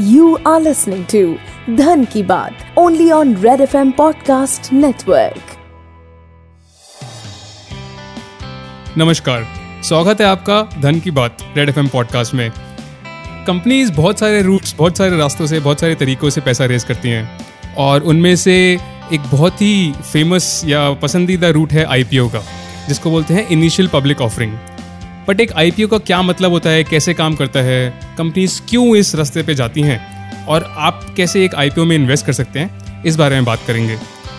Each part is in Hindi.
You are listening to Dhan Ki Baat, only on Red FM Podcast Network. नमस्कार, स्वागत है आपका धन की बात रेड एफ़ एम पॉडकास्ट में कंपनीज़ बहुत सारे रूट्स बहुत सारे रास्तों से, बहुत सारे तरीकों से पैसा रेज करती हैं और उनमें से एक बहुत ही फ़ेमस या पसंदीदा रूट है आईपीओ का, जिसको बोलते हैं इनिशियल पब्लिक ऑफरिंग बट एक आईपीओ का क्या मतलब होता है? कैसे काम करता है? कंपनीज़ क्यों इस रास्ते पे जाती हैं? और आप कैसे एक आईपीओ में इन्वेस्ट कर सकते हैं? इस बारे में बात करेंगे।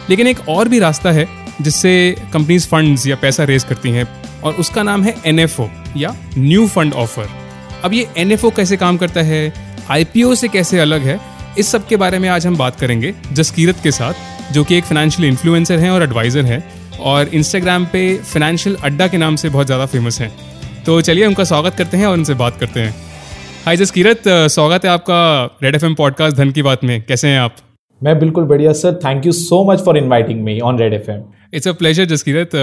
लेकिन एक और भी रास्ता है, जिससे कंपनीज़ फंड्स या पैसा रेज करती हैं, और उसका नाम है एनएफओ या न्यू फंड ऑफ़र अब ये एनएफओ कैसे काम करता है? आईपीओ से कैसे अलग है? इस सब के बारे में आज हम बात करेंगे जसकीरत के साथ, जो कि एक फाइनेंशियल इन्फ्लुएंसर हैं और एडवाइज़र हैं, और इंस्टाग्राम पे फाइनेंशियल अड्डा के नाम से बहुत ज़्यादा फ़ेमस हैं। तो चलिए उनका स्वागत करते हैं और उनसे बात करते हैं। हाय जसकीरत स्वागत है आपका रेड एफएम पॉडकास्ट धन की बात में। कैसे हैं आप? मैं बिल्कुल बढ़िया sir thank you so much for inviting me on red FM it's a pleasure Jaskirat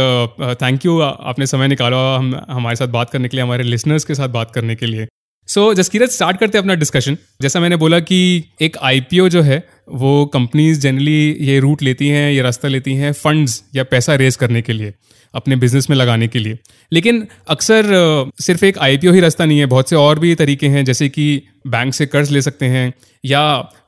thank you आपने समय निकाला हम हमारे साथ बात करने के लिए हमारे लिसनर्स के साथ बात करने के लिए। सो so, जसकीरत स्टार्ट करते हैं अपना डिस्कशन जैसा मैंने बोला कि एक आईपीओ जो है वो कंपनीज़ जनरली ये रूट लेती हैं ये रास्ता लेती हैं फंड्स या पैसा रेज करने के लिए। अपने बिज़नेस में लगाने के लिए। लेकिन अक्सर सिर्फ़ एक आईपीओ ही रास्ता नहीं है बहुत से और भी तरीके हैं जैसे कि बैंक से कर्ज ले सकते हैं या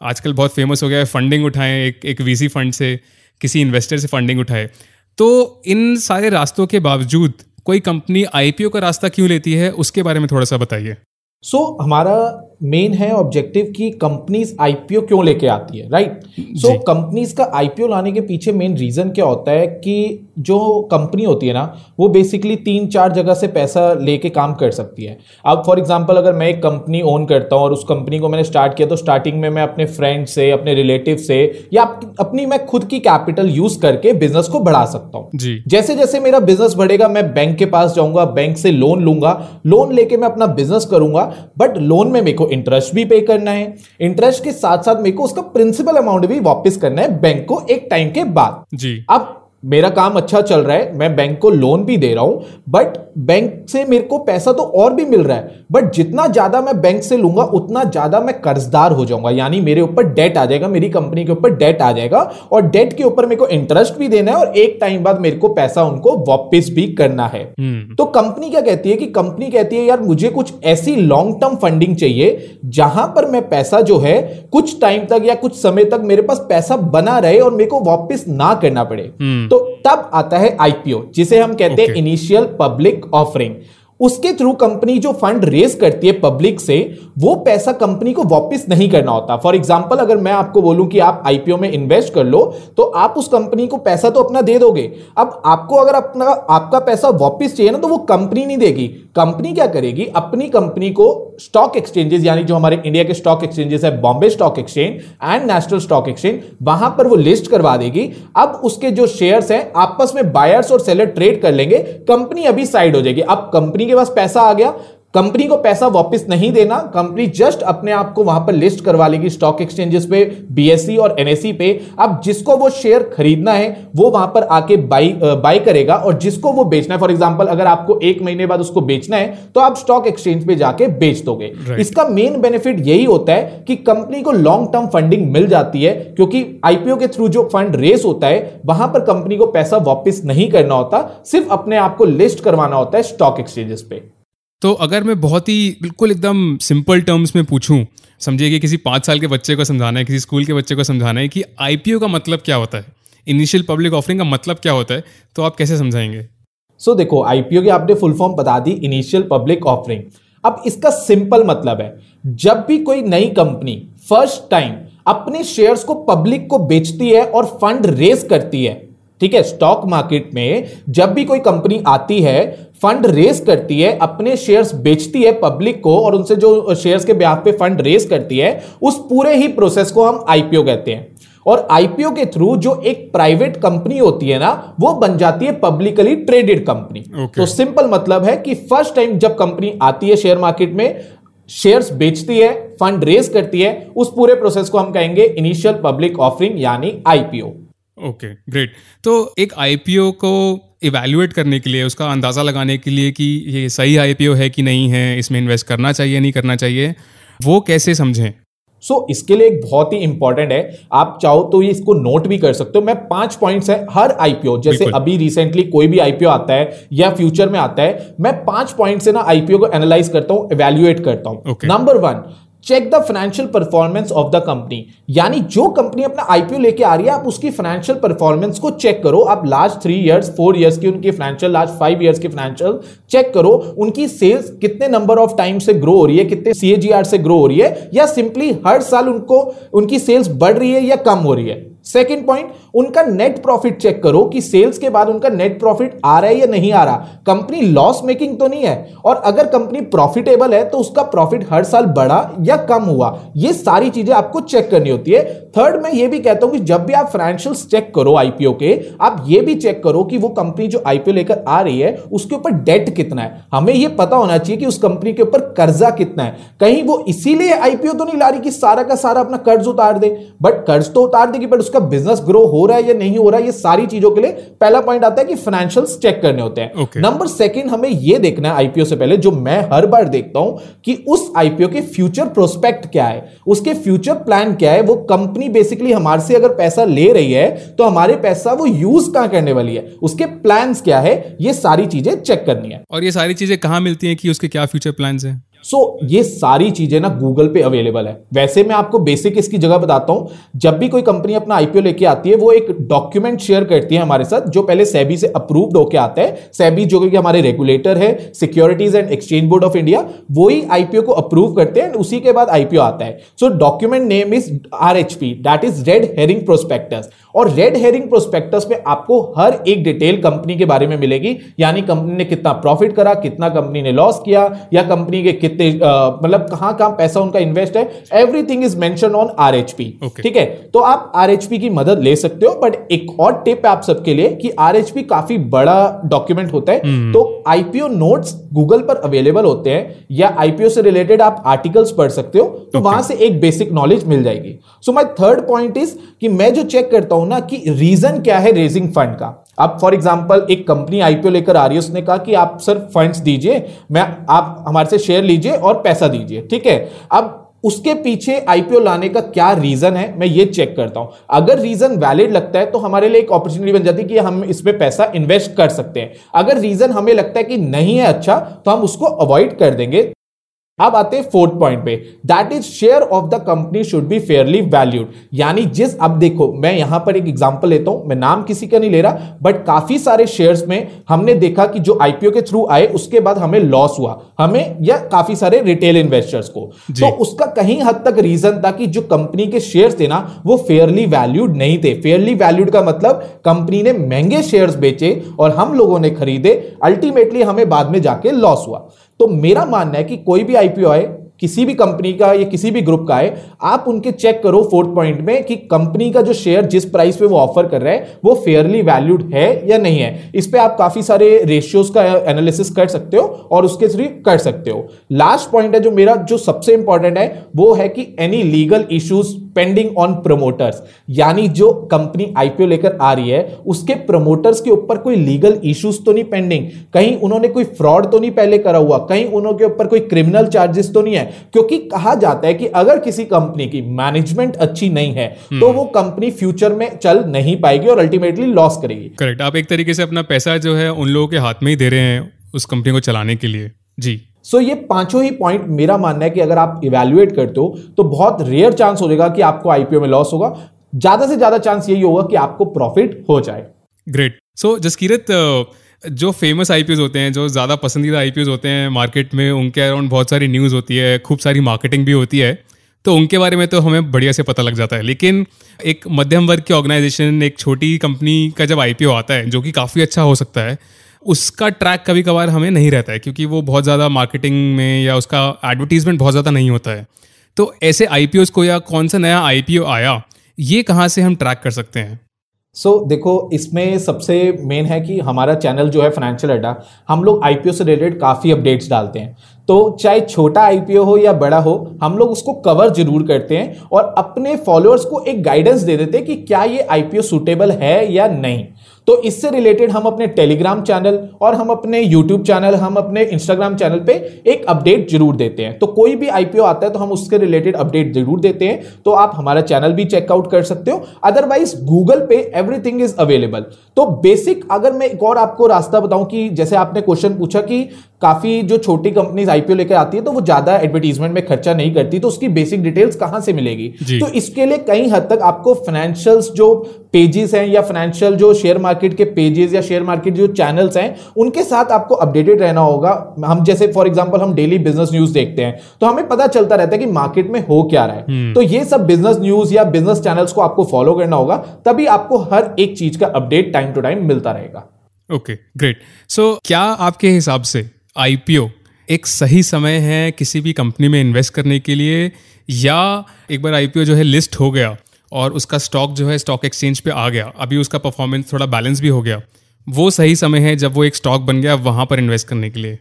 आजकल बहुत फ़ेमस हो गया है फंडिंग उठाएँ एक एक वीसी फंड से किसी इन्वेस्टर से फंडिंग उठाए। तो इन सारे रास्तों के बावजूद कोई कंपनी आईपीओ का रास्ता क्यों लेती है उसके बारे में थोड़ा सा बताइए। सो so, हमारा मेन है ऑब्जेक्टिव कि कंपनीज़ आईपीओ क्यों लेके आती है राइट सो कंपनीज़ का आईपीओ लाने के पीछे मेन रीजन क्या होता है कि जो कंपनी होती है ना वो बेसिकली तीन चार जगह से पैसा लेके काम कर सकती है। अब फॉर एग्जांपल अगर मैं एक कंपनी ओन करता हूँ और उस कंपनी को मैंने स्टार्ट किया तो स्टार्टिंग में मैं अपने फ्रेंड से अपने रिलेटिव से या अपनी मैं खुद की कैपिटल यूज़ करके बिज़नेस को बढ़ा सकता हूँ। जैसे जैसे मेरा बिज़नेस बढ़ेगा मैं बैंक के पास जाऊँगा बैंक से लोन लूँगा लोन लेके मैं अपना बिज़नेस करूँगा बट लोन में मेरे को इंटरेस्ट भी पे करना है। इंटरेस्ट के साथ साथ मेरे को उसका प्रिंसिपल अमाउंट भी वापस करना है बैंक को एक टाइम के बाद। जी। अब मेरा काम अच्छा चल रहा है मैं बैंक को लोन भी दे रहा हूँ बट बैंक से मेरे को पैसा तो और भी मिल रहा है बट जितना ज़्यादा मैं बैंक से लूँगा उतना ज़्यादा मैं कर्जदार हो जाऊँगा यानी मेरे ऊपर डेट आ जाएगा मेरी कंपनी के ऊपर डेट आ जाएगा और डेट के ऊपर मेरे को इंटरेस्ट भी देना है और एक टाइम बाद मेरे को पैसा उनको वापिस भी करना है हम्म। तो कंपनी क्या कहती है कि कंपनी कहती है यार मुझे कुछ ऐसी लॉन्ग टर्म फंडिंग चाहिए जहाँ पर मैं पैसा जो है कुछ टाइम तक या कुछ समय तक मेरे पास पैसा बना रहे और मेरे को वापिस ना करना पड़े हम्म। तो तब आता है आईपीओ जिसे हम कहते हैं इनिशियल पब्लिक ऑफरिंग उसके थ्रू कंपनी जो फंड रेज करती है पब्लिक से वो पैसा कंपनी को वापस नहीं करना होता. फॉर एग्जांपल अगर मैं आपको बोलूँ कि आप आईपीओ में इन्वेस्ट कर लो तो आप उस कंपनी को पैसा तो अपना दे दोगे. अब आपको अगर अपना आपका पैसा वापस चाहिए ना तो वो कंपनी नहीं देगी. कंपनी क्या करेगी? अपनी कंपनी को स्टॉक एक्सचेंजेस यानी जो हमारे इंडिया के स्टॉक एक्सचेंजेस है Bombay stock exchange and national stock exchange वहाँ पर वो लिस्ट करवा देगी। अब उसके जो शेयर्स हैं, आपस में बायर्स और सेलर ट्रेड कर लेंगे कंपनी अभी साइड हो जाएगी। अब कंपनी के पास पैसा आ गया कंपनी को पैसा वापस नहीं देना कंपनी जस्ट अपने आप को वहाँ पर लिस्ट करवा लेगी स्टॉक एक्सचेंजेस पे बीएससी और एनएससी पे। अब जिसको वो शेयर खरीदना है वो वहाँ पर आके बाई बाई करेगा और जिसको वो बेचना है फॉर एग्जांपल अगर आपको एक महीने बाद उसको बेचना है तो आप स्टॉक एक्सचेंज पे जाके बेच दोगे। Right. इसका मेन बेनिफिट यही होता है कि कंपनी को लॉन्ग टर्म फंडिंग मिल जाती है क्योंकि आईपीओ के थ्रू जो फंड रेस होता है वहाँ पर कंपनी को पैसा वापस नहीं करना होता सिर्फ़ अपने आप को लिस्ट करवाना होता है स्टॉक एक्सचेंजेस पे। तो अगर मैं बहुत ही बिल्कुल एकदम सिंपल टर्म्स में पूछूँ समझिए कि किसी पाँच साल के बच्चे को समझाना है किसी स्कूल के बच्चे को समझाना है कि आईपीओ का मतलब क्या होता है? इनिशियल पब्लिक ऑफरिंग का मतलब क्या होता है? तो आप कैसे समझाएँगे? सो so, देखो आईपीओ की आपने फुल फॉर्म बता दी इनिशियल पब्लिक ऑफरिंग अब इसका सिंपल मतलब है जब भी कोई नई कंपनी फ़र्स्ट टाइम अपने शेयर्स को पब्लिक को बेचती है और फंड रेज करती है ठीक है स्टॉक मार्केट में जब भी कोई कंपनी आती है फंड रेस करती है अपने शेयर्स बेचती है पब्लिक को और उनसे जो शेयर्स के ब्याह पे फंड रेस करती है उस पूरे ही प्रोसेस को हम आईपीओ कहते हैं। और आईपीओ के थ्रू जो एक प्राइवेट कंपनी होती है ना वो बन जाती है पब्लिकली ट्रेडेड कंपनी Okay. तो सिंपल मतलब है कि फ़र्स्ट टाइम जब कंपनी आती है शेयर मार्केट में शेयर्स बेचती है फंड रेस करती है उस पूरे प्रोसेस को हम कहेंगे इनिशियल पब्लिक ऑफरिंग यानी आईपीओ ओके ग्रेट तो एक आईपीओ को इवैल्यूएट करने के लिए उसका अंदाज़ा लगाने के लिए कि ये सही आईपीओ है कि नहीं है इसमें इन्वेस्ट करना चाहिए नहीं करना चाहिए वो कैसे समझें? सो so, इसके लिए एक बहुत ही इंपॉर्टेंट है। आप चाहो तो ये इसको नोट भी कर सकते हो। मैं पाँच पॉइंट्स है हर आईपीओ जैसे अभी रिसेंटली कोई भी आईपीओ आता है या फ्यूचर में आता है मैं पाँच पॉइंट से ना आईपीओ को एनालाइज करता हूँ इवेल्युएट करता हूँ। Number one check the financial performance of the company यानी जो कंपनी अपना आईपीओ लेके आ रही है, आप उसकी फाइनेंशियल परफॉर्मेंस को चेक करो। आप last three years four years की उनकी फाइनेंशियल लास्ट फाइव इयर्स की फाइनेंशियल चेक करो। उनकी सेल्स कितने नंबर ऑफ़ टाइम से ग्रो हो रही है, कितने सीएजीआर से ग्रो हो रही है, या सिंपली हर साल उनको, उनकी सेल्स बढ़ रही है या कम हो रही है। सेकेंड पॉइंट उनका नेट प्रॉफिट चेक करो कि सेल्स के बाद उनका नेट प्रॉफिट आ रहा है या नहीं आ रहा। कंपनी लॉस मेकिंग तो नहीं है। और अगर कंपनी प्रॉफिटेबल है तो उसका प्रॉफिट हर साल बढ़ा या कम हुआ। ये सारी चीज़ें आपको चेक करनी होती है। थर्ड मैं ये भी कहता हूँ कि जब भी आप फाइनेंशियल्स चेक करो आईपीओ के, आप ये भी चेक करो कि वो कंपनी जो आईपीओ लेकर आ रही है, उसके ऊपर डेट कितना है। हमें यह पता होना चाहिए कि उस कंपनी के ऊपर कर्जा कितना है। कहीं वो इसीलिए आईपीओ तो नहीं ला रही कि सारा का सारा अपना कर्ज उतार दे। बट कर्ज तो उतार देगी बट उसका बिज़नेस ग्रो हो रहा है या नहीं हो रहा है ये सारी चीज़ों के लिए पहला पॉइंट आता है कि फाइनेंशियल्स चेक करने होते हैं। नंबर सेकंड हमें यह देखना है आईपीओ से पहले जो मैं हर बार देखता हूँ कि उस आईपीओ के फ्यूचर प्रोस्पेक्ट क्या है उसके फ्यूचर प्लान क्या है वो कंपनी बेसिकली हमारे से अगर पैसा ले रही है तो हमारे पैसा वो यूज़ कहाँ करने वाली है उसके प्लान क्या है ये सारी चीज़ें चेक करनी है। और ये सारी चीज़ें कहाँ मिलती हैं कि उसके क्या फ्यूचर प्लान है? सो ये सारी चीज़ें ना गूगल पे अवेलेबल है। वैसे मैं आपको बेसिक इसकी जगह बताता हूँ। जब भी कोई कंपनी अपना आईपीओ लेके आती है, वो एक डॉक्यूमेंट शेयर करती है हमारे साथ, जो पहले सेबी से अप्रूव्ड होके आता है। सेबी जो कि हमारे रेगुलेटर है securities and exchange board of India वो ही आईपीओ को अप्रूव करते हैं, उसी के बाद आईपीओ आता है। So document name is R H P that is red herring prospectus और रेड हेरिंग प्रोस्पेक्टस में आपको हर एक डिटेल कंपनी के बारे में मिलेगी। यानी कंपनी ने कितना प्रॉफिट करा, कितना कंपनी ने लॉस किया, या कंपनी के कितने मतलब कहाँ कहाँ पैसा उनका इन्वेस्ट है everything is mention on R H P ठीक है? तो आप आर एच पी की मदद ले सकते हो बट एक और टिप है आप सबके लिए कि आर एच पी काफ़ी बड़ा डॉक्यूमेंट होता है। hmm. तो आईपीओ नोट्स गूगल पर अवेलेबल होते हैं या आईपीओ से रिलेटेड आप आर्टिकल्स पढ़ सकते हो तो okay. वहाँ से एक बेसिक नॉलेज मिल जाएगी। So my third point is कि मैं जो चेक करता हूँ ना कि रीजन क्या है रेजिंग फंड का। अब फॉर एग्जांपल एक कंपनी आईपीओ लेकर आ रही है, उसने कहा कि आप सर फंड्स दीजिए, मैं, आप हमारे से शेयर लीजिए और पैसा दीजिए, ठीक है? अब उसके पीछे आईपीओ लाने का क्या रीजन है, मैं ये चेक करता हूँ। अगर रीजन वैलिड लगता है तो हमारे लिए एक अपॉर्चुनिटी बन जाती है कि हम इसमें पैसा इन्वेस्ट कर सकते हैं। अगर रीजन हमें लगता है कि नहीं है अच्छा तो हम उसको अवॉइड कर देंगे। अब आते हैं फोर्थ पॉइंट पे। That is share of the company should be fairly valued यानी जिस अब देखो मैं यहाँ पर एक एग्जांपल लेता हूँ। मैं नाम किसी का नहीं ले रहा बट काफ़ी सारे शेयर्स में हमने देखा कि जो आईपीओ के थ्रू आए उसके बाद हमें लॉस हुआ। हमें या काफ़ी सारे रिटेल इन्वेस्टर्स को। तो उसका कहीं हद तक रीजन था कि जो कंपनी के शेयर थे ना वो फेयरली वैल्यूड नहीं थे। फेयरली वैल्यूड का मतलब कंपनी ने महँगे शेयर्स बेचे और हम लोगों ने खरीदे। अल्टीमेटली हमें बाद में जाके लॉस हुआ। तो मेरा मानना है कि कोई भी आईपीओ आए, किसी भी कंपनी का या किसी भी ग्रुप का है आप उनके चेक करो फोर्थ पॉइंट में कि कंपनी का जो शेयर जिस प्राइस पे वो ऑफ़र कर रहे हैं, वो फेयरली वैल्यूड है या नहीं है। इस पर आप काफ़ी सारे रेशियोज का एनालिसिस कर सकते हो और उसके थ्रू कर सकते हो। लास्ट पॉइंट है जो मेरा, जो सबसे इंपॉर्टेंट है, वो है कि any legal issues pending on promoters यानी जो कंपनी आईपीओ लेकर आ रही है उसके प्रमोटर्स के ऊपर कोई लीगल इश्यूज़ तो नहीं पेंडिंग कहीं उन्होंने कोई फ्रॉड तो नहीं पहले करा हुआ? कहीं उन्होंने ऊपर कोई क्रिमिनल चार्जेस तो नहीं है? क्योंकि कहा जाता है कि अगर किसी कंपनी की मैनेजमेंट अच्छी नहीं है hmm. तो वो कंपनी फ्यूचर में चल नहीं पाएगी और अल्टीमेटली लॉस करेगी। करेक्ट आप एक तरीके से अपना पैसा जो है उन लोगों के हाथ में ही दे रहे हैं उस कंपनी को चलाने के लिए। जी। सो ये पाँचों ही पॉइंट मेरा मानना है कि अगर आप इवेल्युएट करते हो तो बहुत रेयर चांस हो जाएगा कि आपको आईपीओ में लॉस होगा। ज़्यादा से ज़्यादा चांस यही होगा कि आपको प्रॉफिट हो जाए। ग्रेट सो जसकीरत जो फ़ेमस आई होते हैं, जो ज़्यादा पसंदीदा आई होते हैं मार्केट में, उनके अराउंड बहुत सारी न्यूज़ होती है, खूब सारी मार्केटिंग भी होती है तो उनके बारे में तो हमें बढ़िया से पता लग जाता है। लेकिन एक मध्यम वर्ग की ऑर्गेनाइजेशन एक छोटी कंपनी का जब आईपीओ आता है, जो कि काफ़ी अच्छा हो सकता है उसका ट्रैक कभी कभार हमें नहीं रहता है क्योंकि वो बहुत ज़्यादा मार्केटिंग में या उसका एडवर्टीजमेंट बहुत ज़्यादा नहीं होता है। तो ऐसे आई को या कौन सा नया आईपीओ आया ये कहाँ से हम ट्रैक कर सकते हैं? सो so, देखो इसमें सबसे मेन है कि हमारा चैनल जो है फाइनेंशियल अड्डा हम लोग आईपीओ से रिलेटेड काफ़ी अपडेट्स डालते हैं। तो चाहे छोटा आईपीओ हो या बड़ा हो हम लोग उसको कवर ज़रूर करते हैं और अपने फॉलोअर्स को एक गाइडेंस दे देते हैं कि क्या ये आईपीओ सूटेबल है या नहीं। तो इससे रिलेटेड हम अपने टेलीग्राम चैनल और हम अपने यूट्यूब चैनल हम अपने इंस्टाग्राम चैनल पे एक अपडेट ज़रूर देते हैं। तो कोई भी आईपीओ आता है तो हम उसके रिलेटेड अपडेट ज़रूर देते हैं। तो आप हमारा चैनल भी चेकआउट कर सकते हो। अदरवाइज़ गूगल पे एवरीथिंग इज़ अवेलेबल तो बेसिक अगर मैं एक और आपको रास्ता बताऊँ कि जैसे आपने क्वेश्चन पूछा कि काफ़ी जो छोटी कंपनीज़ आईपीओ लेकर आती है तो वो ज़्यादा एडवर्टीजमेंट में खर्चा नहीं करती तो उसकी बेसिक डिटेल्स कहाँ से मिलेगी? तो इसके लिए कई हद तक आपको फाइनेंशियल्स जो पेजेस हैं या फाइनेंशियल जो शेयर मार्केट के पेजेस या शेयर मार्केट जो चैनल्स हैं उनके साथ आपको अपडेटेड रहना होगा। हम जैसे फॉर एग्जांपल हम डेली बिज़नेस न्यूज़ देखते हैं तो हमें पता चलता रहता है कि मार्केट में हो क्या रहा है। हम्म। तो ये सब बिज़नेस न्यूज़ या बिज़नेस चैनल्स को आपको फॉलो करना होगा तभी आपको हर एक चीज़ का अपडेट टाइम टू टाइम मिलता रहेगा। ओके ग्रेट सो क्या आपके हिसाब से आईपीओ एक सही समय है किसी भी कंपनी में इन्वेस्ट करने के लिए? या एक बार आईपीओ जो है लिस्ट हो गया और उसका स्टॉक जो है स्टॉक एक्सचेंज पे आ गया। अभी उसका परफॉर्मेंस थोड़ा बैलेंस भी हो गया। वो सही समय है जब वो एक स्टॉक बन गया वहाँ पर इन्वेस्ट करने के लिए।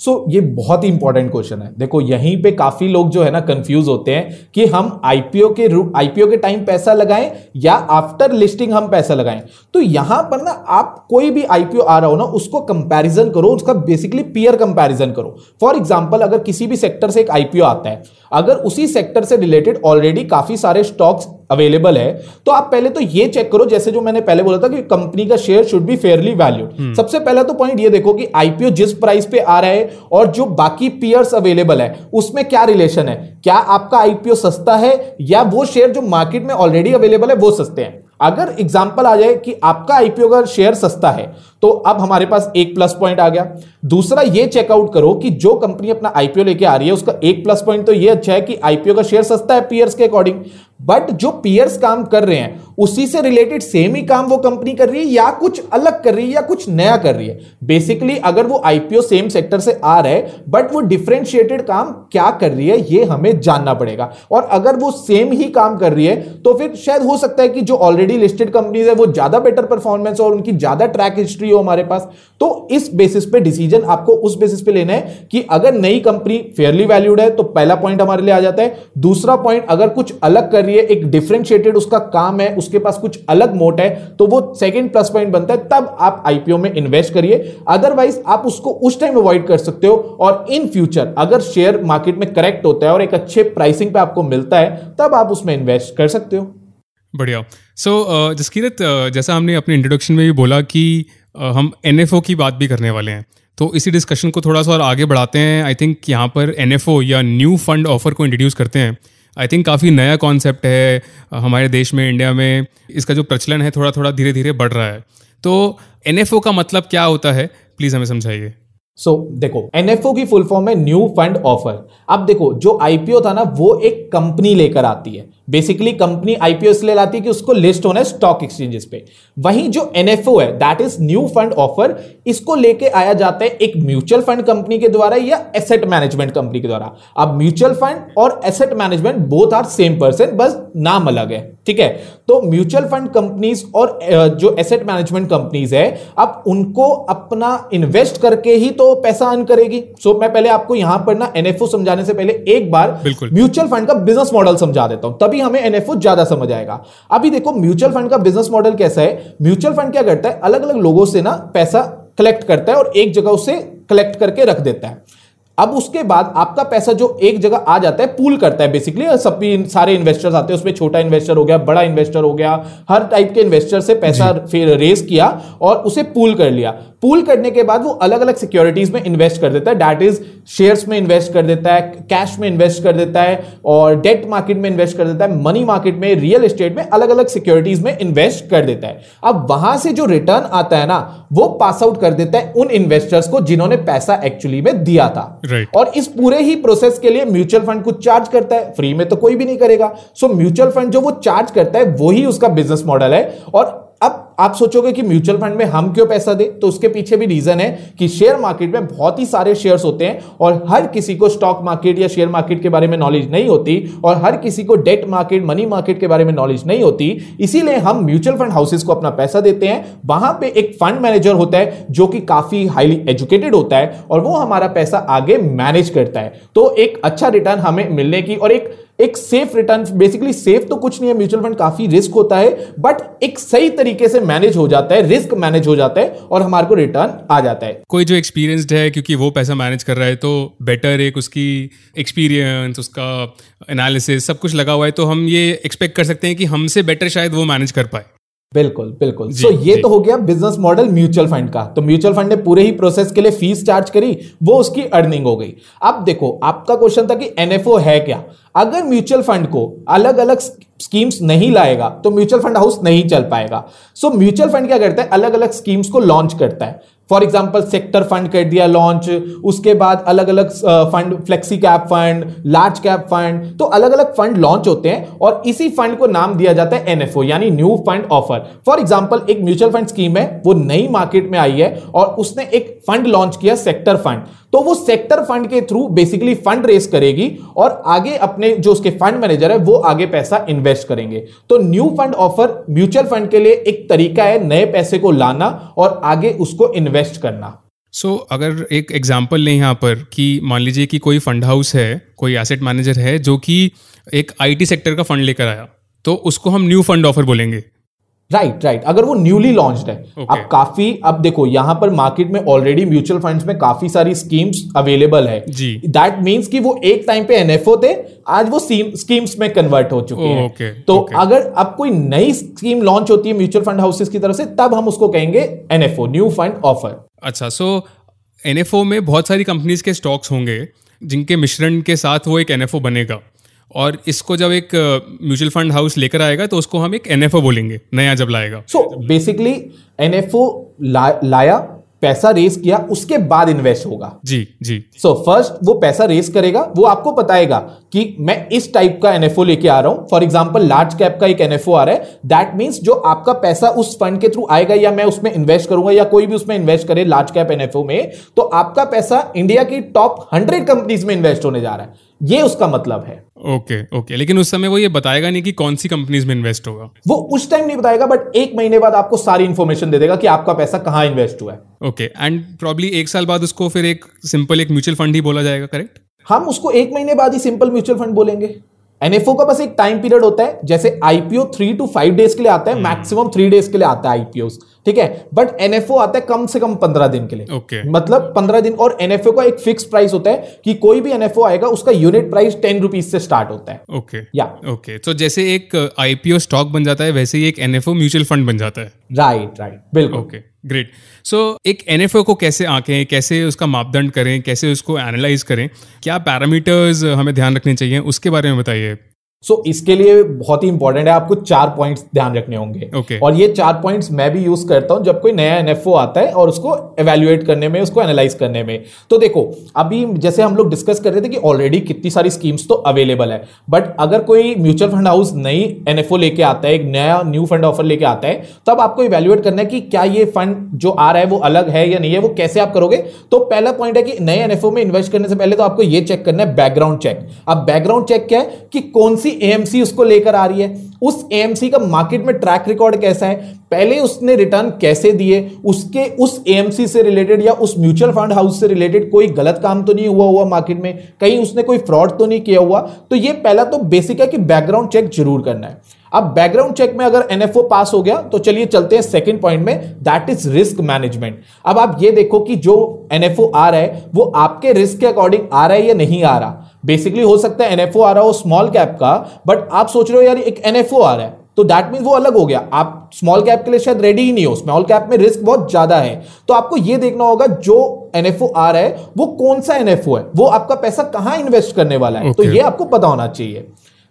सो so, ये बहुत ही इंपॉर्टेंट क्वेश्चन है। देखो यहीं पे काफ़ी लोग जो है ना कंफ्यूज होते हैं कि हम आईपीओ के आईपीओ के टाइम पैसा लगाएँ या आफ्टर लिस्टिंग हम पैसा लगाएँ। तो यहाँ पर ना आप कोई भी आईपीओ आ रहा हो ना उसको कंपैरिजन करो उसका बेसिकली पीयर कंपैरिजन करो। फॉर एग्जांपल अगर किसी भी सेक्टर से एक आईपीओ आता है अगर उसी सेक्टर से रिलेटेड ऑलरेडी काफ़ी सारे स्टॉक्स अवेलेबल है तो आप पहले तो ये चेक करो जैसे जो मैंने पहले बोला था कि कंपनी का share should be fairly valued सबसे पहला तो पॉइंट ये देखो कि आईपीओ जिस प्राइस पे आ रहा है और जो बाकी पीयर्स अवेलेबल है उसमें क्या रिलेशन है? क्या आपका आईपीओ सस्ता है या वो शेयर जो मार्केट में ऑलरेडी अवेलेबल है वो सस्ते हैं? अगर एग्ज़ाम्पल आ जाए कि आपका आईपीओ का शेयर सस्ता है तो अब हमारे पास एक प्लस पॉइंट आ गया। दूसरा, ये चेकआउट करो कि जो कंपनी अपना आईपीओ लेके आ रही है, उसका एक प्लस पॉइंट तो ये अच्छा है कि आईपीओ का शेयर सस्ता है पियर्स के अकॉर्डिंग बट जो पियर्स काम कर रहे हैं, उसी से रिलेटेड सेम ही काम वो कंपनी कर रही है या कुछ अलग कर रही है या कुछ नया कर रही है। बेसिकली अगर वो आईपीओ सेम सेक्टर से आ रहा है बट वो डिफ्रेंशिएटेड काम क्या कर रही है, ये हमें जानना पड़ेगा। और अगर वो सेम ही काम कर रही है तो फिर शायद हो सकता है कि जो ऑलरेडी लिस्टेड कंपनीज़ है, वो ज़्यादा बेटर परफॉर्मेंस और उनकी ज़्यादा ट्रैक हिस्ट्री हो हमारे पास तो इस बेसिस पे डिसीज़न आपको उस बेसिस पे लेना है कि अगर नई कंपनी फेयरली वैल्यूड है तो पहला पॉइंट हमारे लिए आ जाता है। दूसरा पॉइंट अगर कुछ अलग कर रही है, एक डिफ्रेंशिएटेड उसका काम है, उसके पास कुछ अलग मोट है तो वो सेकंड प्लस पॉइंट बनता है, तब आप आईपीओ में इन्वेस्ट करिए। अदरवाइज़ आप उसको उस टाइम अवॉइड कर सकते हो और इन फ्यूचर अगर शेयर मार्केट में करेक्ट होता है और एक अच्छे प्राइसिंग पे आपको मिलता है, तब आप उसमें इन्वेस्ट कर सकते हो। बढ़िया। सो so, जसकीरत जैसा हमने अपने इंट्रोडक्शन में भी बोला कि uh, हम एनएफओ की बात भी करने वाले हैं। तो इसी डिस्कशन को थोड़ा सा और आगे बढ़ाते हैं। आई थिंक यहाँ पर एनएफओ या न्यू फंड ऑफ़र को इंट्रोड्यूस करते हैं। आई थिंक काफ़ी नया कॉन्सेप्ट है हमारे देश में इंडिया में। इसका जो प्रचलन है थोड़ा थोड़ा धीरे धीरे बढ़ रहा है। तो एनएफओ का मतलब क्या होता है? प्लीज़ हमें समझाइए। सो so, देखो एनएफओ की फुल फॉर्म है न्यू फंड ऑफ़र अब देखो जो आईपीओ था ना वो एक कंपनी लेकर आती है. बेसिकली कंपनी आईपीओ इसलिए लाती है कि उसको लिस्ट होना है स्टॉक एक्सचेंजेस पे. वहीं जो एनएफओ है that is new fund offer इसको लेके आया जाता है एक म्यूचुअल फंड कंपनी के द्वारा या एसेट मैनेजमेंट कंपनी के द्वारा. अब म्यूचुअल फंड और asset management both are same person बस नाम अलग है. ठीक है? तो म्यूचुअल फंड कंपनीज़ और जो एसेट मैनेजमेंट कंपनीज़ है अब उनको अपना इन्वेस्ट करके ही तो पैसा अर्न करेगी। सो so, मैं पहले आपको यहाँ पर ना एनएफओ समझाने से पहले एक बार म्यूचुअल फंड का बिज़नेस मॉडल समझा देता हूँ। तभी तभी हमें एनएफओ ज़्यादा समझ आएगा। अभी देखो म्यूचुअल फंड का बिज़नेस मॉडल कैसा है? म्यूचुअल फंड क्या करता है? अलग अलग लोगों से ना पैसा कलेक्ट करता है और एक जगह उसे कलेक्ट करके रख देता है। अब उसके बाद आपका पैसा जो एक जगह आ जाता है पूल करता है बेसिकली सब सारे इन्वेस्टर्स आते हैं उसमें छोटा इन्वेस्टर हो गया बड़ा इन्वेस्टर हो गया हर टाइप के इन्वेस्टर से पैसा फिर रेस किया और उसे पूल कर लिया। पूल करने के बाद वो अलग अलग सिक्योरिटीज में इन्वेस्ट कर देता है। डैट इज़ शेयर्स में इन्वेस्ट कर देता है कैश में इन्वेस्ट कर देता है और डेट मार्केट में इन्वेस्ट कर देता है। मनी मार्केट में रियल एस्टेट में अलग अलग सिक्योरिटीज में इन्वेस्ट कर देता है। अब वहाँ से जो रिटर्न आता है ना वो पास आउट कर देता है उन इन्वेस्टर्स को जिन्होंने पैसा एक्चुअली में दिया था। Right. और इस पूरे ही प्रोसेस के लिए म्यूचुअल फंड कुछ चार्ज करता है। फ्री में तो कोई भी नहीं करेगा। सो म्यूचुअल फंड जो वो चार्ज करता है वही उसका बिज़नेस मॉडल है। और आप सोचोगे कि म्यूचुअल फंड में हम क्यों पैसा दे? तो उसके पीछे भी रीजन है कि शेयर मार्केट में बहुत ही सारे शेयर्स होते हैं और हर किसी को स्टॉक मार्केट या शेयर मार्केट के बारे में नॉलेज नहीं होती और हर किसी को डेट मार्केट मनी मार्केट के बारे में नॉलेज नहीं होती। इसीलिए हम म्यूचुअल फंड हाउसेस को अपना पैसा देते हैं। वहाँ पे एक फंड मैनेजर होता है जो कि काफ़ी हाईली एजुकेटेड होता है और वो हमारा पैसा आगे मैनेज करता है। तो एक अच्छा रिटर्न हमें मिलने की और एक एक सेफ़ रिटर्न बेसिकली सेफ़ तो कुछ नहीं है म्यूचुअल फंड काफ़ी रिस्क होता है बट एक सही तरीके से मैनेज हो जाता है रिस्क मैनेज हो जाता है और हमारे को रिटर्न आ जाता है। कोई जो एक्सपीरियंसड है क्योंकि वो पैसा मैनेज कर रहा है तो बेटर एक उसकी एक्सपीरियंस उसका एनालिसिस सब कुछ लगा हुआ है तो हम ये एक्सपेक्ट कर सकते हैं कि हमसे बेटर शायद वो मैनेज कर पाए। बिल्कुल बिल्कुल। सो so, ये जी. तो हो गया बिज़नेस मॉडल म्यूचुअल फंड का। तो म्यूचुअल फंड ने पूरे ही प्रोसेस के लिए फ़ीस चार्ज करी वो उसकी अर्निंग हो गई। अब देखो आपका क्वेश्चन था कि एनएफओ है क्या? अगर म्यूचुअल फंड को अलग अलग स्कीम्स नहीं लाएगा तो म्यूचुअल फंड हाउस नहीं चल पाएगा। सो म्यूचुअल फंड क्या करता है? अलग अलग स्कीम्स को लॉन्च करता है। फॉर एग्ज़ाम्पल सेक्टर फंड कर दिया लॉन्च, उसके बाद अलग अलग fund, flexi cap fund, large cap fund तो अलग अलग फंड लॉन्च होते हैं और इसी फंड को नाम दिया जाता है एनएफओ यानी new fund offer. For example एक म्यूचुअल फंड स्कीम है, वो नई मार्केट में आई है और उसने एक फंड लॉन्च किया सेक्टर फंड। तो वो सेक्टर फंड के थ्रू बेसिकली फंड रेस करेगी और आगे अपने जो उसके फंड मैनेजर है वो आगे पैसा इन्वेस्ट करेंगे। तो new fund offer mutual fund के लिए एक तरीका है नए पैसे को लाना और आगे उसको इन्वेस्ट करना। सो so, अगर एक एग्ज़ाम्पल लें यहाँ पर कि मान लीजिए कि कोई फंड हाउस है कोई एसेट मैनेजर है जो कि एक आईटी सेक्टर का फंड लेकर आया तो उसको हम न्यू फंड ऑफ़र बोलेंगे। Right right, right right. अगर वो न्यूली लॉन्च है okay. अब काफ़ी अब देखो यहाँ पर मार्केट में ऑलरेडी म्यूचुअल फंड्स में काफ़ी सारी स्कीम्स अवेलेबल है दैट मींस कि वो एक टाइम पे एनएफओ थे आज वो स्कीम्स में कन्वर्ट हो चुके हैं okay, तो okay. अगर अब कोई नई स्कीम लॉन्च होती है म्यूचुअल फंड हाउसेस की तरफ़ से तब हम उसको कहेंगे एनएफओ न्यू फंड ऑफ़र अच्छा सो एनएफओ में बहुत सारी कंपनीज़ के स्टॉक्स होंगे जिनके मिश्रण के साथ वो एक एनएफओ बनेगा और इसको जब एक म्यूचुअल फंड हाउस लेकर आएगा तो उसको हम एक एनएफओ बोलेंगे नया जब लाएगा। सो बेसिकली एनएफओ लाया पैसा रेस किया उसके बाद इन्वेस्ट होगा। जी जी। सो so, फ़र्स्ट वो पैसा रेस करेगा वो आपको बताएगा कि मैं इस टाइप का एनएफओ लेके आ रहा हूँ। फॉर एग्जांपल लार्ज कैप का एक एनएफओ आ रहा है। दैट मींस जो आपका पैसा उस फंड के थ्रू आएगा या मैं उसमें इन्वेस्ट करूँगा या कोई भी उसमें इन्वेस्ट करे लार्ज कैप एनएफओ में तो आपका पैसा इंडिया की टॉप हंड्रेड कंपनीज़ में इन्वेस्ट होने जा रहा है। ये उसका मतलब है। Okay okay, okay okay. लेकिन उस समय वो ये बताएगा नहीं कि कौन सी कंपनीज़ में इन्वेस्ट होगा। वो उस टाइम नहीं बताएगा बट एक महीने बाद आपको सारी इन्फॉर्मेशन दे देगा कि आपका पैसा कहाँ इन्वेस्ट हुआ है। ओके एंड प्रॉब्ली एक साल बाद उसको फिर एक सिंपल एक म्यूचुअल फंड ही बोला जाएगा करेक्ट हम उसको एक महीने बाद ही सिंपल म्यूचुअल फंड बोलेंगे। एनएफओ का बस एक टाइम पीरियड होता है जैसे IPO three two five days के लिए आता है मैक्सिमम थ्री डेज़ के लिए आता है आईपीओ ठीक है? बट एनएफओ आता है कम से कम पंद्रह दिन के लिए। Okay. मतलब पंद्रह दिन और एनएफओ का एक फिक्स प्राइस होता है कि कोई भी एनएफओ आएगा उसका यूनिट प्राइस टेन रुपीज़ से स्टार्ट होता है। ओके या ओके तो जैसे एक आईपीओ स्टॉक बन जाता है वैसे ही एक एनएफओ म्यूचुअल फंड बन जाता है। राइट राइट बिल्कुल। ओके ग्रेट सो एक एनएफओ को कैसे आंकें, कैसे उसका मापदंड करें, कैसे उसको एनालाइज करें, क्या पैरामीटर्स हमें ध्यान रखने चाहिए, उसके बारे में बताइए। सो so, इसके लिए बहुत ही इंपॉर्टेंट है आपको चार पॉइंट्स ध्यान रखने होंगे। Okay. और ये चार पॉइंट्स मैं भी यूज़ करता हूँ जब कोई नया एनएफओ आता है और उसको एवेल्युएट करने में उसको एनालाइज करने में। तो देखो अभी जैसे हम लोग डिस्कस कर रहे थे कि ऑलरेडी कितनी सारी स्कीम्स तो अवेलेबल है। बट अगर कोई म्यूचुअल फंड हाउस नई एनएफओ लेके आता है एक नया न्यू फंड ऑफ़र लेके आता है तब आपको इवेल्युएट करना है कि क्या ये फंड जो आ रहा है वो अलग है या नहीं है वो कैसे आप करोगे? तो पहला पॉइंट है कि नए एनएफओ में इन्वेस्ट करने से पहले तो आपको ये चेक करना है बैकग्राउंड चेक अब बैकग्राउंड चेक क्या है कि कौन सी एएमसी उसको लेकर आ रही है। उस एएमसी का मार्केट में ट्रैक रिकॉर्ड कैसा है? पहले उसने रिटर्न कैसे दिए? उसके, उस एएमसी से रिलेटेड या उस म्यूचुअल फंड हाउस से रिलेटेड कोई गलत काम तो नहीं हुआ हुआ मार्केट में? कहीं उसने कोई फ्रॉड तो नहीं किया हुआ? तो ये पहला तो बेसिक है कि बैकग्राउंड चेक ज़रूर करना है। अब बैकग्राउंड चेक में अगर एनएफओ पास हो गया तो चलिए चलते हैं सेकंड पॉइंट में। दैट इज़ रिस्क मैनेजमेंट अब आप ये देखो कि जो एनएफओ आ रहा है, वो आपके रिस्क के अकॉर्डिंग आ रहा है या नहीं आ रहा? बेसिकली हो सकता है एनएफओ आ रहा हो स्मॉल कैप का बट आप सोच रहे हो यार एक एनएफओ आ रहा है तो दैट मीन वो अलग हो गया। आप स्मॉल कैप के लिए शायद रेडी ही नहीं हो। स्मॉल कैप में रिस्क बहुत ज़्यादा है। तो आपको ये देखना होगा जो एनएफओ आ रहा है वो कौन सा एनएफओ है? वो आपका पैसा कहाँ इन्वेस्ट करने वाला है? तो okay. तो ये आपको पता होना चाहिए।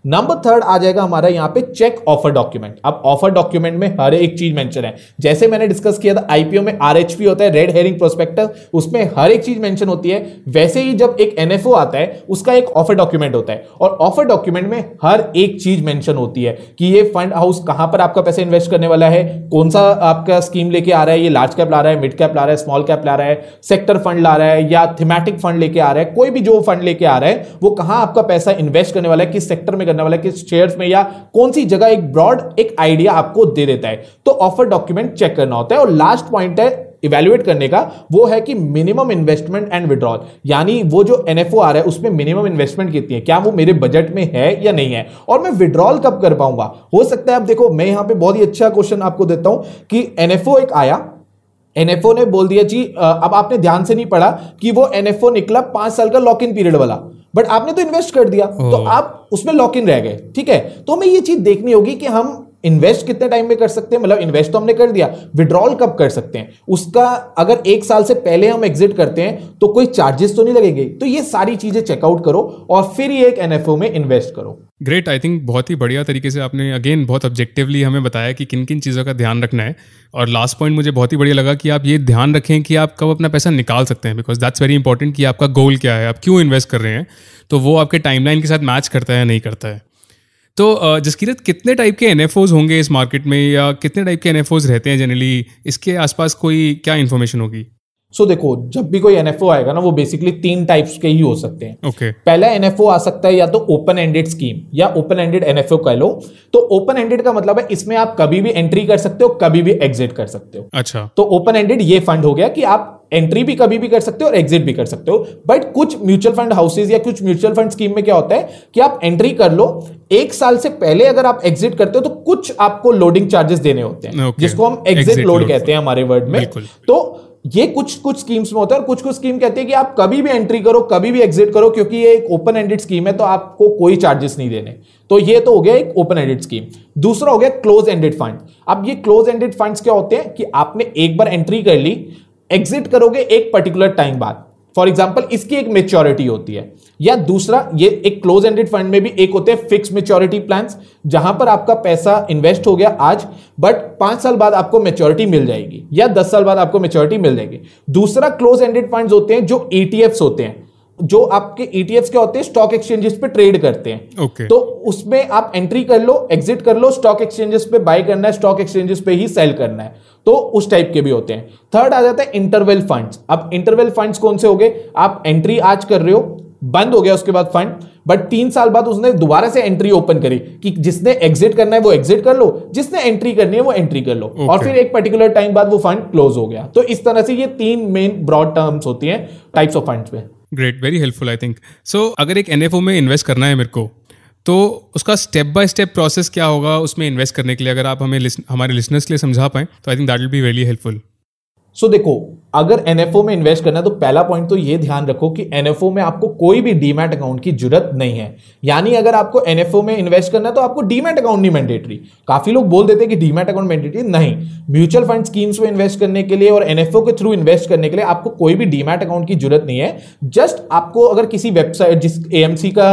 नंबर थर्ड आ जाएगा हमारा यहाँ पे चेक ऑफ़र डॉक्यूमेंट अब ऑफ़र डॉक्यूमेंट में हर एक चीज़ मेंशन है. जैसे मैंने डिस्कस किया था आईपीओ में आरएचपी होता है रेड हेरिंग प्रोस्पेक्टस उसमें हर एक चीज़ मेंशन होती है. वैसे ही जब एक एनएफओ आता है, उसका एक ऑफ़र डॉक्यूमेंट होता है. और ऑफ़र डॉक्यूमेंट में हर एक चीज़ मेंशन होती है कि ये फंड हाउस कहाँ पर आपका पैसा इन्वेस्ट करने वाला है, कौन सा आपका स्कीम लेके आ रहा है, ये लार्ज कैप ला रहा है मिड कैप ला रहा है स्मॉल कैप ला रहा है सेक्टर फंड ला रहा है, या थीमेटिक फंड लेके आ रहा है, कोई भी जो फंड लेके आ रहा है, वो कहाँ आपका पैसा इन्वेस्ट करने वाला है, किस सेक्टर में करने वाला है किस शेयर में या कौन सी जगह एक ब्रॉड एक आइडिया आपको दे देता है? तो ऑफ़र डॉक्यूमेंट चेक करना होता है और लास्ट पॉइंट है इवेल्युएट करने का, वो है कि मिनिमम इन्वेस्टमेंट एंड विड्रॉल यानी वो जो एनएफओ आ रहा है, उसमें मिनिमम इन्वेस्टमेंट कितनी है? क्या वो मेरे बजट में है या नहीं है? और मैं विड्रॉल कब कर पाऊँगा? हो सकता है, अब देखो, मैं यहाँ पे बहुत ही अच्छा क्वेश्चन आपको देता हूँ कि एनएफओ एक आया एनएफओ ने बोल दिया जी अब आपने ध्यान से नहीं पढ़ा कि वो एनएफओ निकला पाँच साल का लॉक इन पीरियड वाला। बट आपने तो इन्वेस्ट कर दिया। तो आप उसमें लॉक इन रह गए ठीक है? तो हमें ये चीज़ देखनी होगी कि हम इन्वेस्ट कितने टाइम में कर सकते हैं? मतलब इन्वेस्ट तो हमने कर दिया। विड्रॉल कब कर सकते हैं? उसका अगर एक साल से पहले हम एग्जिट करते हैं तो कोई चार्जेस तो नहीं लगेंगे। तो ये सारी चीज़ें चेकआउट करो और फिर ये एक एनएफओ में इन्वेस्ट करो। ग्रेट आई थिंक बहुत ही बढ़िया तरीके से आपने अगेन बहुत ऑब्जेक्टिवली हमें बताया कि किन किन चीज़ों का ध्यान रखना है। और लास्ट पॉइंट मुझे बहुत ही बढ़िया लगा कि आप ये ध्यान रखें कि आप कब अपना पैसा निकाल सकते हैं बिकॉज़ दैट्स वेरी इंपॉर्टेंट कि आपका गोल क्या है, आप क्यों इन्वेस्ट कर रहे हैं। तो वो आपके टाइमलाइन के साथ मैच करता है या नहीं करता है। तो जसकीरत कितने टाइप के एन होंगे इस मार्केट में या कितने टाइप के एन रहते हैं जनरली इसके आसपास कोई क्या इन्फॉर्मेशन होगी? सो so, देखो जब भी कोई एनएफओ आएगा ना वो बेसिकली तीन टाइप्स के ही हो सकते हैं। Okay. पहला एनएफओ आ सकता है या तो ओपन एंडेड स्कीम या ओपन एंडेड एनएफओ कह लो। तो ओपन एंडेड का मतलब है इसमें आप कभी भी एंट्री कर सकते हो कभी भी एग्जिट कर सकते हो। अच्छा। तो ओपन एंडेड ये फंड हो गया कि आप एंट्री भी कभी भी कर सकते हो और एग्जिट भी कर सकते हो। बट कुछ म्यूचुअल फंड हाउसेज या कुछ म्यूचुअल फंड स्कीम में क्या होता है कि आप एंट्री कर लो एक साल से पहले अगर आप एग्जिट करते हो तो कुछ आपको लोडिंग चार्जेस देने होते हैं okay. जिसको हम एग्जिट लोड कहते हैं हमारे वर्ड में। तो ये कुछ कुछ स्कीम्स में होता है और कुछ कुछ स्कीम कहते हैं कि आप कभी भी एंट्री करो कभी भी एग्जिट करो क्योंकि ये एक ओपन एंडेड स्कीम है तो आपको कोई चार्जेस नहीं देने। तो ये तो हो गया एक ओपन एंडेड स्कीम दूसरा हो गया क्लोज एंडेड फंड अब ये क्लोज एंडेड फंड्स क्या होते हैं कि आपने एक बार एंट्री कर ली एग्जिट करोगे एक पर्टिकुलर टाइम बाद। फॉर एग्ज़ाम्पल इसकी एक मेच्योरिटी होती है। या दूसरा, ये एक क्लोज एंडेड फंड में भी एक होते हैं फिक्स मेच्योरिटी प्लान जहाँ पर आपका पैसा इन्वेस्ट हो गया आज बट पाँच साल बाद आपको मेच्योरिटी मिल जाएगी। या दस साल बाद आपको मेच्योरिटी मिल जाएगी। दूसरा क्लोज एंडेड फंड होते हैं जो ईटीएफ होते हैं। जो आपके ईटीएफ क्या होते हैं स्टॉक एक्सचेंजेस पे ट्रेड करते हैं। Okay. तो उसमें आप एंट्री कर लो एग्जिट कर लो स्टॉक एक्सचेंजेस पे बाय करना है स्टॉक एक्सचेंजेस पे ही सेल करना है। तो उस टाइप के भी होते हैं। थर्ड आ जाता है इंटरवेल फंड्स अब इंटरवेल फंड्स कौन से हो गए? आप एंट्री आज कर रहे हो बंद हो गया उसके बाद फंड बट तीन साल बाद उसने दोबारा से एंट्री ओपन करी कि जिसने एग्जिट करना है वो एग्जिट कर लो। जिसने एंट्री करनी है वो एंट्री कर लो। okay. और फिर एक पर्टिकुलर टाइम बाद वो फंड क्लोज हो गया। तो इस तरह से ये तीन मेन ब्रॉड टर्म्स होती हैं टाइप्स ऑफ़ फंड्स में। Great very helpful I think so अगर एक एनएफओ में इन्वेस्ट करना है मेरे को तो उसका स्टेप बाय स्टेप प्रोसेस क्या होगा उसमें इन्वेस्ट करने के लिए? अगर आप हमें हमारे लिसनर्स के लिए समझा पाएँ तो I think that will be very helpful so देखो अगर एनएफओ में इन्वेस्ट करना है तो पहला पॉइंट तो ये ध्यान रखो कि एनएफओ में आपको कोई भी डीमैट अकाउंट की ज़रूरत नहीं है। यानी अगर आपको एनएफओ में इन्वेस्ट करना है तो आपको डीमैट अकाउंट नहीं मैंडेटरी काफ़ी लोग बोल देते हैं कि डीमैट अकाउंट मैंडेटरी नहीं। म्यूचुअल फंड स्कीम्स में इन्वेस्ट करने के लिए और एनएफओ के थ्रू इन्वेस्ट करने के लिए आपको कोई भी डीमैट अकाउंट की ज़रूरत नहीं है। जस्ट आपको अगर किसी वेबसाइट जिस एएमसी का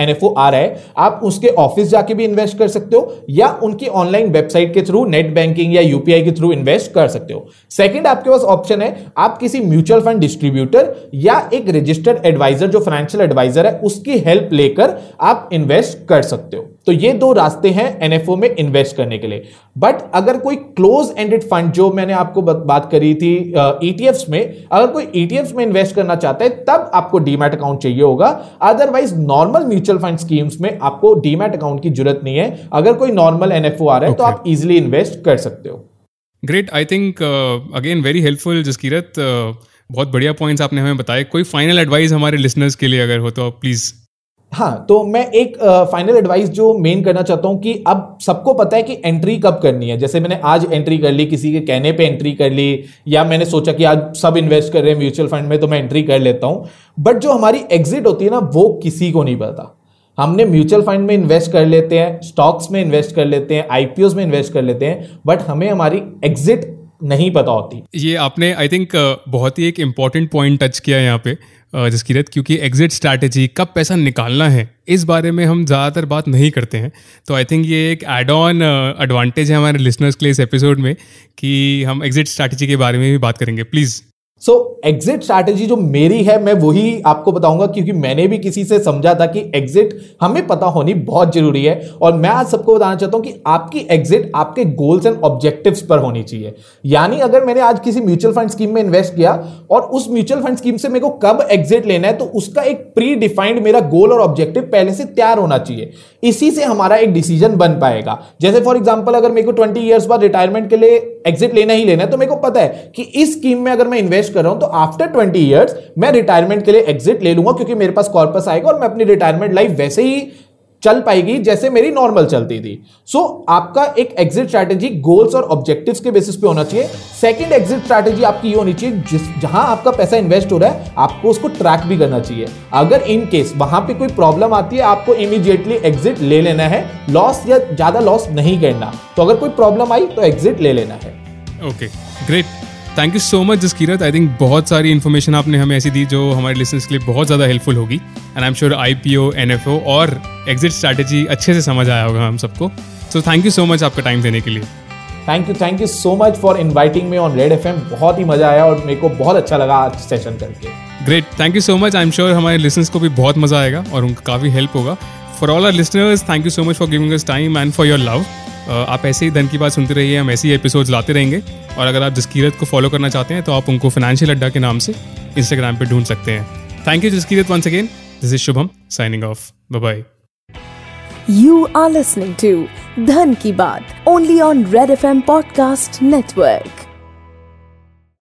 एनएफओ आ रहा है, आप उसके ऑफ़िस जाके भी इन्वेस्ट कर सकते हो, या उनकी ऑनलाइन वेबसाइट के थ्रू नेट बैंकिंग या यूपीआई के थ्रू इन्वेस्ट कर सकते हो। सेकेंड आपके पास ऑप्शन है आप किसी म्यूचुअल फंड डिस्ट्रीब्यूटर या एक रजिस्टर्ड एडवाइजर जो फाइनेंशियल एडवाइजर है उसकी हेल्प लेकर आप इन्वेस्ट कर सकते हो। तो ये दो रास्ते हैं एनएफओ में इन्वेस्ट करने के लिए। बट अगर कोई क्लोज एंडेड फंड जो मैंने आपको बात करी थी ईटीएफ्स e में अगर कोई ईटीएफ्स e में इन्वेस्ट करना चाहता है तब आपको डीमैट अकाउंट चाहिए होगा। Otherwise normal mutual fund schemes में आपको डीमैट अकाउंट की ज़रूरत नहीं है। अगर कोई नॉर्मल एनएफओ आ रहा है okay. तो आप इजिली इन्वेस्ट कर सकते हो। Great I think again very helpful Jaskirat बहुत बढ़िया पॉइंट्स आपने हमें बताए। कोई फाइनल एडवाइस हमारे लिसनर्स के लिए अगर हो तो प्लीज़ हाँ तो मैं एक फाइनल uh, एडवाइस जो मेन करना चाहता हूँ कि अब सबको पता है कि एंट्री कब करनी है। जैसे मैंने आज एंट्री कर ली किसी के कहने पे एंट्री कर ली या मैंने सोचा कि आज सब इन्वेस्ट कर रहे हैं म्यूचुअल फंड में तो मैं एंट्री कर लेता हूँ। बट जो हमारी एग्जिट होती है ना वो किसी को नहीं पता। हमने म्यूचुअल फंड में इन्वेस्ट कर लेते हैं, स्टॉक्स में इन्वेस्ट कर लेते हैं आईपीओ में इन्वेस्ट कर लेते हैं, बट हमें हमारी एग्जिट नहीं पता होती। ये आपने आई थिंक बहुत ही एक इंपॉर्टेंट पॉइंट टच किया यहाँ पे जसकीरत, क्योंकि एग्जिट स्ट्रैटेजी कब पैसा निकालना है, इस बारे में हम ज़्यादातर बात नहीं करते हैं। तो आई थिंक ये एक एड ऑन एडवांटेज है हमारे लिसनर्स के लिए इस एपिसोड में, कि हम एग्जिट स्ट्रैटेजी के बारे में भी बात करेंगे। प्लीज़ सो एग्जिट स्ट्रैटेजी जो मेरी है, मैं वही आपको बताऊँगा क्योंकि मैंने भी किसी से समझा था कि एग्जिट हमें पता होनी बहुत ज़रूरी है। और मैं आज सबको बताना चाहता हूँ कि आपकी एग्जिट आपके गोल्स एंड ऑब्जेक्टिव्स पर होनी चाहिए। यानी अगर मैंने आज किसी म्यूचुअल फंड स्कीम में इन्वेस्ट किया और उस म्यूचुअल फंड स्कीम से मेरे को कब एग्जिट लेना है तो उसका एक प्री डिफाइंड मेरा गोल और ऑब्जेक्टिव पहले से तैयार होना चाहिए। इसी से हमारा एक डिसीज़न बन पाएगा। जैसे फॉर एग्ज़ाम्पल अगर मेरे को ट्वेंटी ईयर्स बाद रिटायरमेंट के लिए एग्जिट लेना ही लेना है तो मेरे को पता है कि इस स्कीम में अगर मैं इन्वेस्ट कर रहा हूँ तो आफ्टर ट्वेंटी ईयर्स मैं रिटायरमेंट के लिए एग्जिट ले लूँगा क्योंकि मेरे पास कॉर्पस आएगा और मैं अपनी रिटायरमेंट लाइफ वैसे ही चल पाएगी जैसे मेरी नॉर्मल चलती थी। सो so, आपका एक एग्जिट स्ट्रैटेजी गोल्स और ऑब्जेक्टिव्स के बेसिस पे होना चाहिए। सेकंड एग्जिट स्ट्रैटेजी आपकी ये होनी चाहिए जिस जहाँ आपका पैसा इन्वेस्ट हो रहा है आपको उसको ट्रैक भी करना चाहिए। अगर इन केस वहाँ पे कोई प्रॉब्लम आती है आपको इमीडिएटली एग्जिट ले लेना है। लॉस या ज़्यादा लॉस नहीं करना। तो अगर कोई प्रॉब्लम आई तो एग्जिट ले लेना है। Okay okay, great thank you so much Jaskirat I think बहुत सारी इन्फॉर्मेशन आपने हमें ऐसी दी जो हमारे लिसनर्स के लिए बहुत ज़्यादा हेल्पफुल होगी। And I am sure I P O N F O और एग्जिट स्ट्रैटेजी अच्छे से समझ आया होगा हम सबको। So thank you so much आपका टाइम देने के लिए। Thank you thank you so much for inviting me on red F बहुत ही मज़ा आया और मेरे को बहुत अच्छा लगा आज सेशन करके। Great thank you so much I am sure हमारे लिसनर्स को भी बहुत मज़ा आएगा और उनका काफ़ी हेल्प होगा। For all our listeners thank you so much for giving us time and for your love आप ऐसे ही धन की बात सुनते रहिए, हम ऐसे ही एपिसोड्स लाते रहेंगे। और अगर आप जसकीरत को फॉलो करना चाहते हैं तो आप उनको फाइनेंशियल अड्डा के नाम से इंस्टाग्राम पर ढूंढ सकते हैं। Thank you Jaskirat once again this is Shubham signing off bye you are listening to धन की बात only on red F M podcast Network.